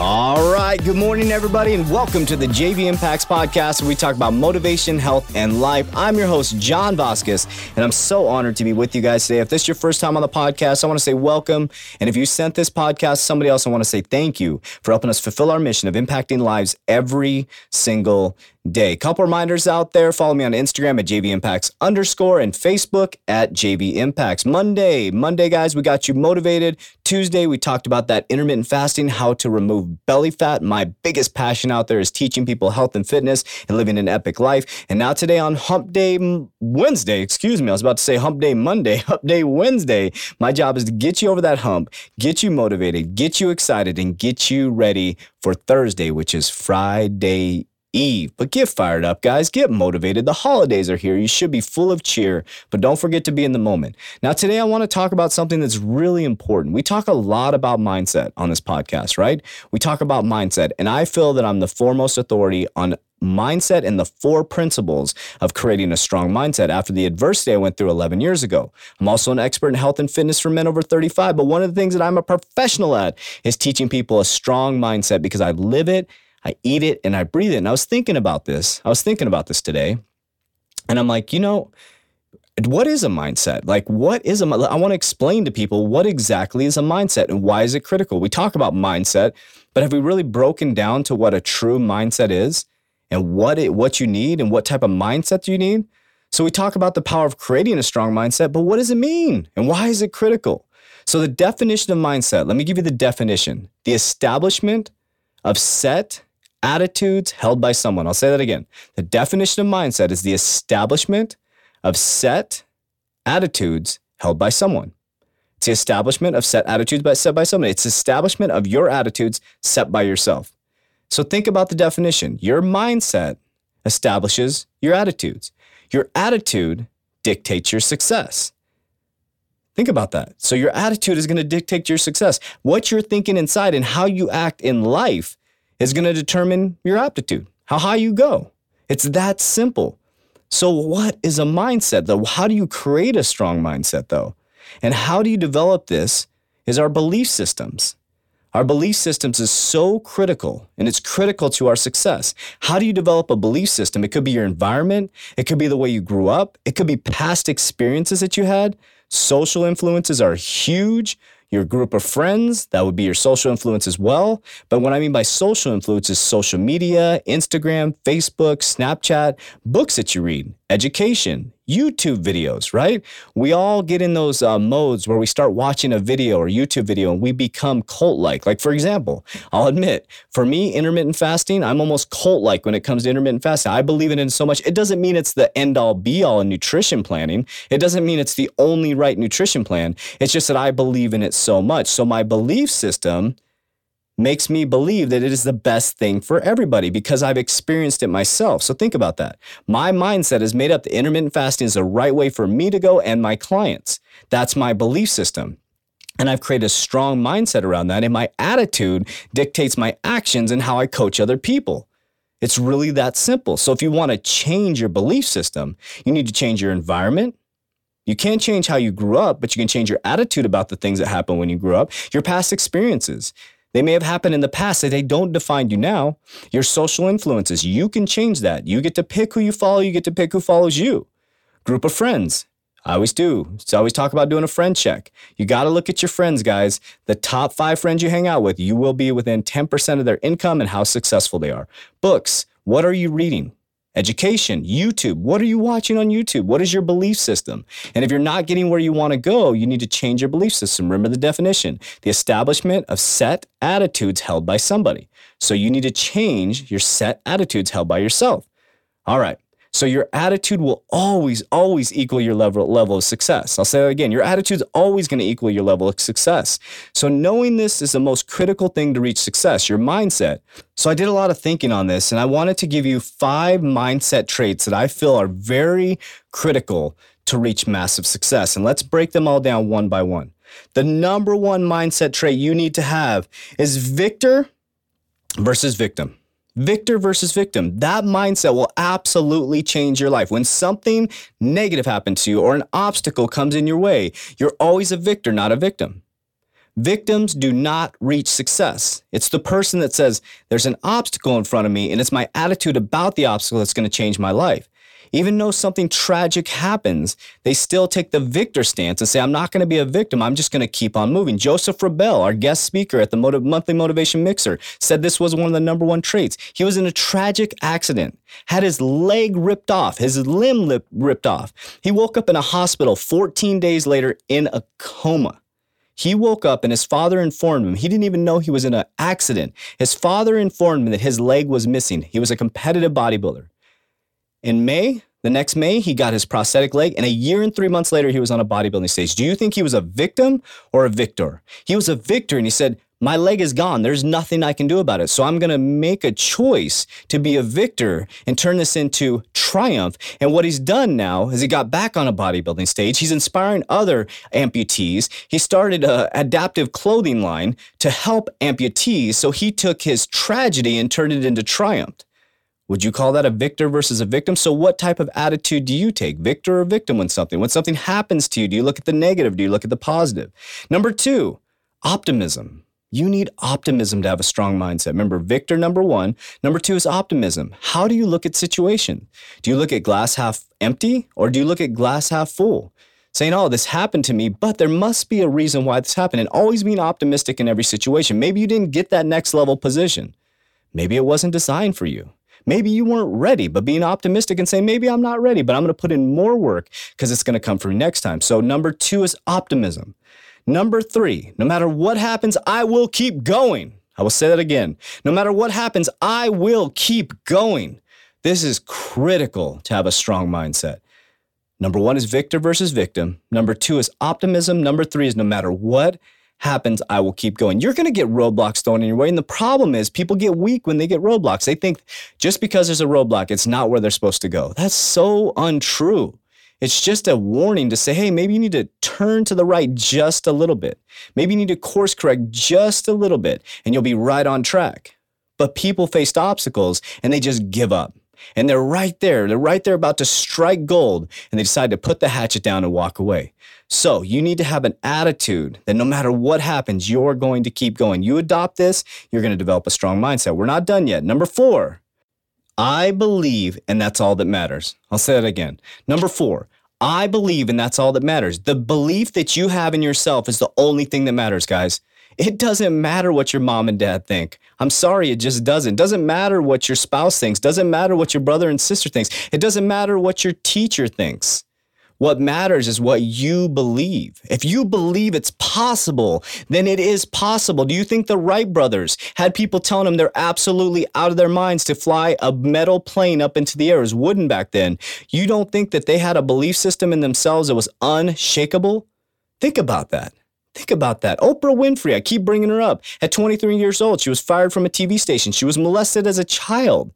All right. Good morning, everybody, and welcome to the JV Impacts podcast where we talk about motivation, health, and life. I'm your host, John Vasquez, and I'm so honored to be with you guys today. If this is your first time on the podcast, I want to say welcome. And if you sent this podcast to somebody else, I want to say thank you for helping us fulfill our mission of impacting lives every single day. Couple reminders out there. Follow me on Instagram at JV Impacts underscore and Facebook at JV Impacts. Monday, Monday, guys, we got you motivated. Tuesday, we talked about that intermittent fasting, how to remove belly fat. My biggest passion out there is teaching people health and fitness and living an epic life. And now today on Hump Day Wednesday, excuse me, I was about to say Hump Day Monday, Hump Day Wednesday. My job is to get you over that hump, get you motivated, get you excited, and get you ready for Thursday, which is Friday Eve. But get fired up, guys. Get motivated. The holidays are here. You should be full of cheer, but don't forget to be in the moment. Now, today I want to talk about something that's really important. We talk a lot about mindset on this podcast, right? We talk about mindset, and I feel that I'm the foremost authority on mindset and the four principles of creating a strong mindset after the adversity I went through 11 years ago. I'm also an expert in health and fitness for men over 35, but one of the things that I'm a professional at is teaching people a strong mindset because I live it I eat it and I breathe it. And I was thinking about this. I was thinking about this today. And I'm like, you know, what is a mindset? Like, what is a, I want to explain to people what exactly is a mindset and why is it critical? We talk about mindset, but have we really broken down to what a true mindset is and what it, what you need and what type of mindset do you need? So we talk about the power of creating a strong mindset, but what does it mean and why is it critical? So the definition of mindset, let me give you the definition. The establishment of set attitudes held by someone. I'll say that again. The definition of mindset is the establishment of set attitudes held by someone. It's the establishment of set attitudes by, set by someone. It's establishment of your attitudes set by yourself. So think about the definition. Your mindset establishes your attitudes. Your attitude dictates your success. Think about that. So your attitude is going to dictate your success. What you're thinking inside and how you act in life is going to determine your aptitude, how high you go. It's that simple. So, what is a mindset though? How do you create a strong mindset though? And how do you develop this is our belief systems. Our belief systems is so critical and it's critical to our success. How do you develop a belief system? It could be your environment. It could be the way you grew up. It could be past experiences that you had. Social influences are huge your group of friends, that would be your social influence as well. But what I mean by social influence is social media, Instagram, Facebook, Snapchat, books that you read, education, YouTube videos, right? We all get in those uh, modes where we start watching a video or YouTube video and we become cult like. Like, for example, I'll admit, for me, intermittent fasting, I'm almost cult like when it comes to intermittent fasting. I believe in it so much. It doesn't mean it's the end all be all in nutrition planning. It doesn't mean it's the only right nutrition plan. It's just that I believe in it so much. So, my belief system makes me believe that it is the best thing for everybody because I've experienced it myself. So think about that. My mindset is made up that intermittent fasting is the right way for me to go and my clients. That's my belief system. And I've created a strong mindset around that. And my attitude dictates my actions and how I coach other people. It's really that simple. So if you want to change your belief system, you need to change your environment. You can't change how you grew up, but you can change your attitude about the things that happened when you grew up, your past experiences. They may have happened in the past that they don't define you now. Your social influences, you can change that. You get to pick who you follow, you get to pick who follows you. Group of friends. I always do. So I always talk about doing a friend check. You got to look at your friends, guys. The top five friends you hang out with, you will be within 10% of their income and how successful they are. Books. What are you reading? Education, YouTube. What are you watching on YouTube? What is your belief system? And if you're not getting where you want to go, you need to change your belief system. Remember the definition the establishment of set attitudes held by somebody. So you need to change your set attitudes held by yourself. All right. So your attitude will always, always equal your level, level of success. I'll say that again. Your attitude is always going to equal your level of success. So knowing this is the most critical thing to reach success, your mindset. So I did a lot of thinking on this and I wanted to give you five mindset traits that I feel are very critical to reach massive success. And let's break them all down one by one. The number one mindset trait you need to have is victor versus victim. Victor versus victim. That mindset will absolutely change your life. When something negative happens to you or an obstacle comes in your way, you're always a victor, not a victim. Victims do not reach success. It's the person that says, There's an obstacle in front of me, and it's my attitude about the obstacle that's going to change my life. Even though something tragic happens, they still take the victor stance and say, I'm not going to be a victim. I'm just going to keep on moving. Joseph Rebel, our guest speaker at the Motiv- Monthly Motivation Mixer, said this was one of the number one traits. He was in a tragic accident, had his leg ripped off, his limb lip ripped off. He woke up in a hospital 14 days later in a coma. He woke up and his father informed him. He didn't even know he was in an accident. His father informed him that his leg was missing. He was a competitive bodybuilder. In May, the next May, he got his prosthetic leg, and a year and three months later, he was on a bodybuilding stage. Do you think he was a victim or a victor? He was a victor, and he said, My leg is gone. There's nothing I can do about it. So I'm going to make a choice to be a victor and turn this into triumph. And what he's done now is he got back on a bodybuilding stage. He's inspiring other amputees. He started an adaptive clothing line to help amputees. So he took his tragedy and turned it into triumph. Would you call that a victor versus a victim? So, what type of attitude do you take, victor or victim, when something when something happens to you? Do you look at the negative? Do you look at the positive? Number two, optimism. You need optimism to have a strong mindset. Remember, victor number one. Number two is optimism. How do you look at situation? Do you look at glass half empty or do you look at glass half full? Saying, oh, this happened to me, but there must be a reason why this happened. And always being optimistic in every situation. Maybe you didn't get that next level position. Maybe it wasn't designed for you. Maybe you weren't ready, but being optimistic and saying, maybe I'm not ready, but I'm going to put in more work because it's going to come for me next time. So, number two is optimism. Number three, no matter what happens, I will keep going. I will say that again. No matter what happens, I will keep going. This is critical to have a strong mindset. Number one is victor versus victim. Number two is optimism. Number three is no matter what happens, I will keep going. You're going to get roadblocks thrown in your way. And the problem is, people get weak when they get roadblocks. They think just because there's a roadblock, it's not where they're supposed to go. That's so untrue. It's just a warning to say, hey, maybe you need to turn to the right just a little bit. Maybe you need to course correct just a little bit, and you'll be right on track. But people faced obstacles and they just give up. And they're right there. They're right there about to strike gold, and they decide to put the hatchet down and walk away. So you need to have an attitude that no matter what happens, you're going to keep going. You adopt this, you're going to develop a strong mindset. We're not done yet. Number four, I believe, and that's all that matters. I'll say that again. Number four, I believe, and that's all that matters. The belief that you have in yourself is the only thing that matters, guys. It doesn't matter what your mom and dad think. I'm sorry, it just doesn't. Doesn't matter what your spouse thinks. Doesn't matter what your brother and sister thinks. It doesn't matter what your teacher thinks. What matters is what you believe. If you believe it's possible, then it is possible. Do you think the Wright brothers had people telling them they're absolutely out of their minds to fly a metal plane up into the air? It was wooden back then. You don't think that they had a belief system in themselves that was unshakable? Think about that. Think about that. Oprah Winfrey, I keep bringing her up. At 23 years old, she was fired from a TV station. She was molested as a child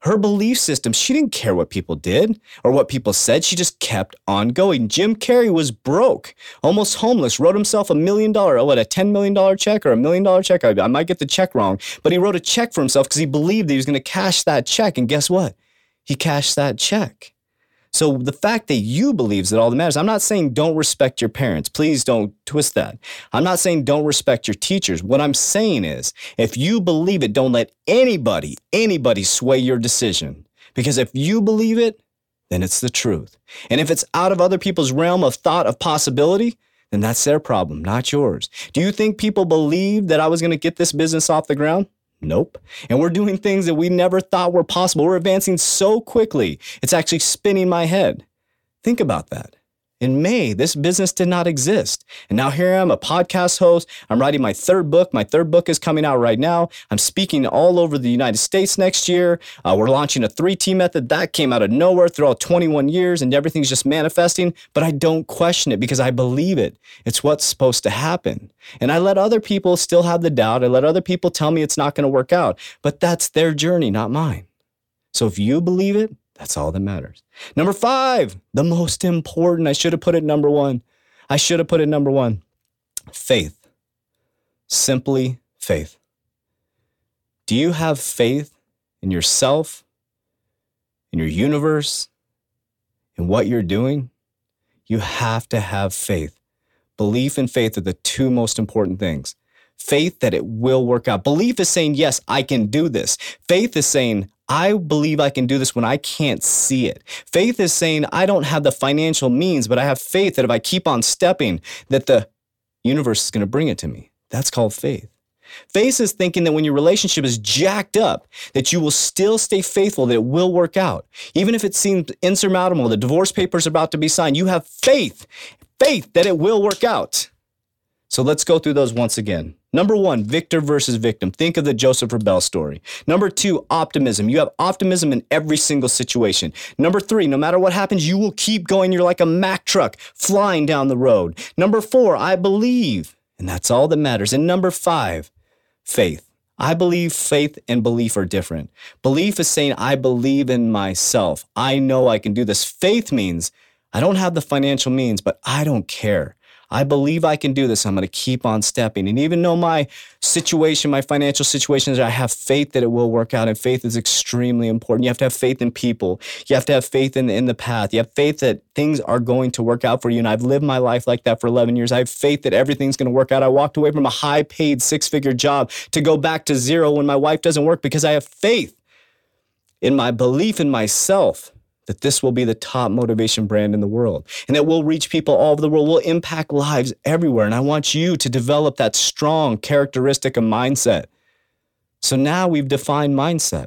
her belief system, she didn't care what people did or what people said. She just kept on going. Jim Carrey was broke, almost homeless, wrote himself a million dollar, what, a $10 million check or a million dollar check? I, I might get the check wrong, but he wrote a check for himself because he believed that he was going to cash that check. And guess what? He cashed that check. So the fact that you believes that all that matters, I'm not saying don't respect your parents. Please don't twist that. I'm not saying don't respect your teachers. What I'm saying is if you believe it, don't let anybody, anybody sway your decision. Because if you believe it, then it's the truth. And if it's out of other people's realm of thought of possibility, then that's their problem, not yours. Do you think people believed that I was going to get this business off the ground? Nope. And we're doing things that we never thought were possible. We're advancing so quickly, it's actually spinning my head. Think about that. In May, this business did not exist. And now here I am, a podcast host. I'm writing my third book. My third book is coming out right now. I'm speaking all over the United States next year. Uh, we're launching a 3T method. That came out of nowhere throughout 21 years, and everything's just manifesting. But I don't question it because I believe it. It's what's supposed to happen. And I let other people still have the doubt. I let other people tell me it's not going to work out. But that's their journey, not mine. So if you believe it, that's all that matters. Number five, the most important. I should have put it number one. I should have put it number one faith. Simply faith. Do you have faith in yourself, in your universe, in what you're doing? You have to have faith. Belief and faith are the two most important things. Faith that it will work out. Belief is saying, yes, I can do this. Faith is saying, I believe I can do this when I can't see it. Faith is saying, I don't have the financial means, but I have faith that if I keep on stepping, that the universe is going to bring it to me. That's called faith. Faith is thinking that when your relationship is jacked up, that you will still stay faithful, that it will work out. Even if it seems insurmountable, the divorce papers are about to be signed, you have faith, faith that it will work out. So let's go through those once again. Number one, victor versus victim. Think of the Joseph Rebell story. Number two, optimism. You have optimism in every single situation. Number three, no matter what happens, you will keep going. You're like a Mack truck flying down the road. Number four, I believe. And that's all that matters. And number five, faith. I believe faith and belief are different. Belief is saying, I believe in myself. I know I can do this. Faith means, I don't have the financial means, but I don't care. I believe I can do this. I'm going to keep on stepping. And even though my situation, my financial situation is, I have faith that it will work out. And faith is extremely important. You have to have faith in people. You have to have faith in, in the path. You have faith that things are going to work out for you. And I've lived my life like that for 11 years. I have faith that everything's going to work out. I walked away from a high paid six figure job to go back to zero when my wife doesn't work because I have faith in my belief in myself that this will be the top motivation brand in the world and that we'll reach people all over the world. We'll impact lives everywhere. And I want you to develop that strong characteristic of mindset. So now we've defined mindset.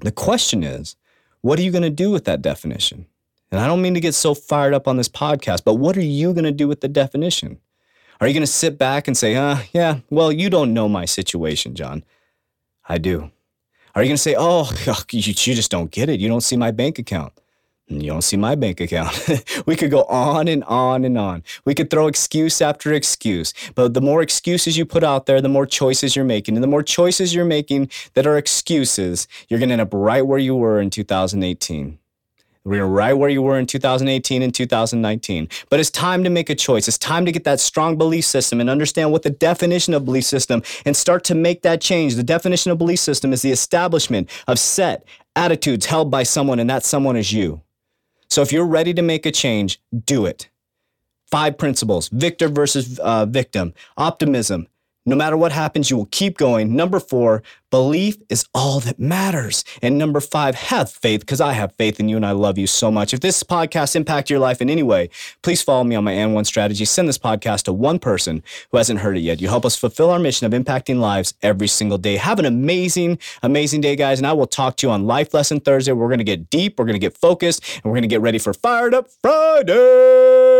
The question is, what are you going to do with that definition? And I don't mean to get so fired up on this podcast, but what are you going to do with the definition? Are you going to sit back and say, uh, yeah, well, you don't know my situation, John? I do. Are you going to say, oh, you, you just don't get it? You don't see my bank account. You don't see my bank account. we could go on and on and on. We could throw excuse after excuse. But the more excuses you put out there, the more choices you're making. And the more choices you're making that are excuses, you're going to end up right where you were in 2018. We're right where you were in 2018 and 2019. But it's time to make a choice. It's time to get that strong belief system and understand what the definition of belief system and start to make that change. The definition of belief system is the establishment of set attitudes held by someone, and that someone is you. So if you're ready to make a change, do it. Five principles victor versus uh, victim, optimism, no matter what happens, you will keep going. Number four, belief is all that matters. And number five, have faith because I have faith in you and I love you so much. If this podcast impacted your life in any way, please follow me on my and one strategy. Send this podcast to one person who hasn't heard it yet. You help us fulfill our mission of impacting lives every single day. Have an amazing, amazing day, guys. And I will talk to you on Life Lesson Thursday. We're going to get deep, we're going to get focused, and we're going to get ready for Fired Up Friday.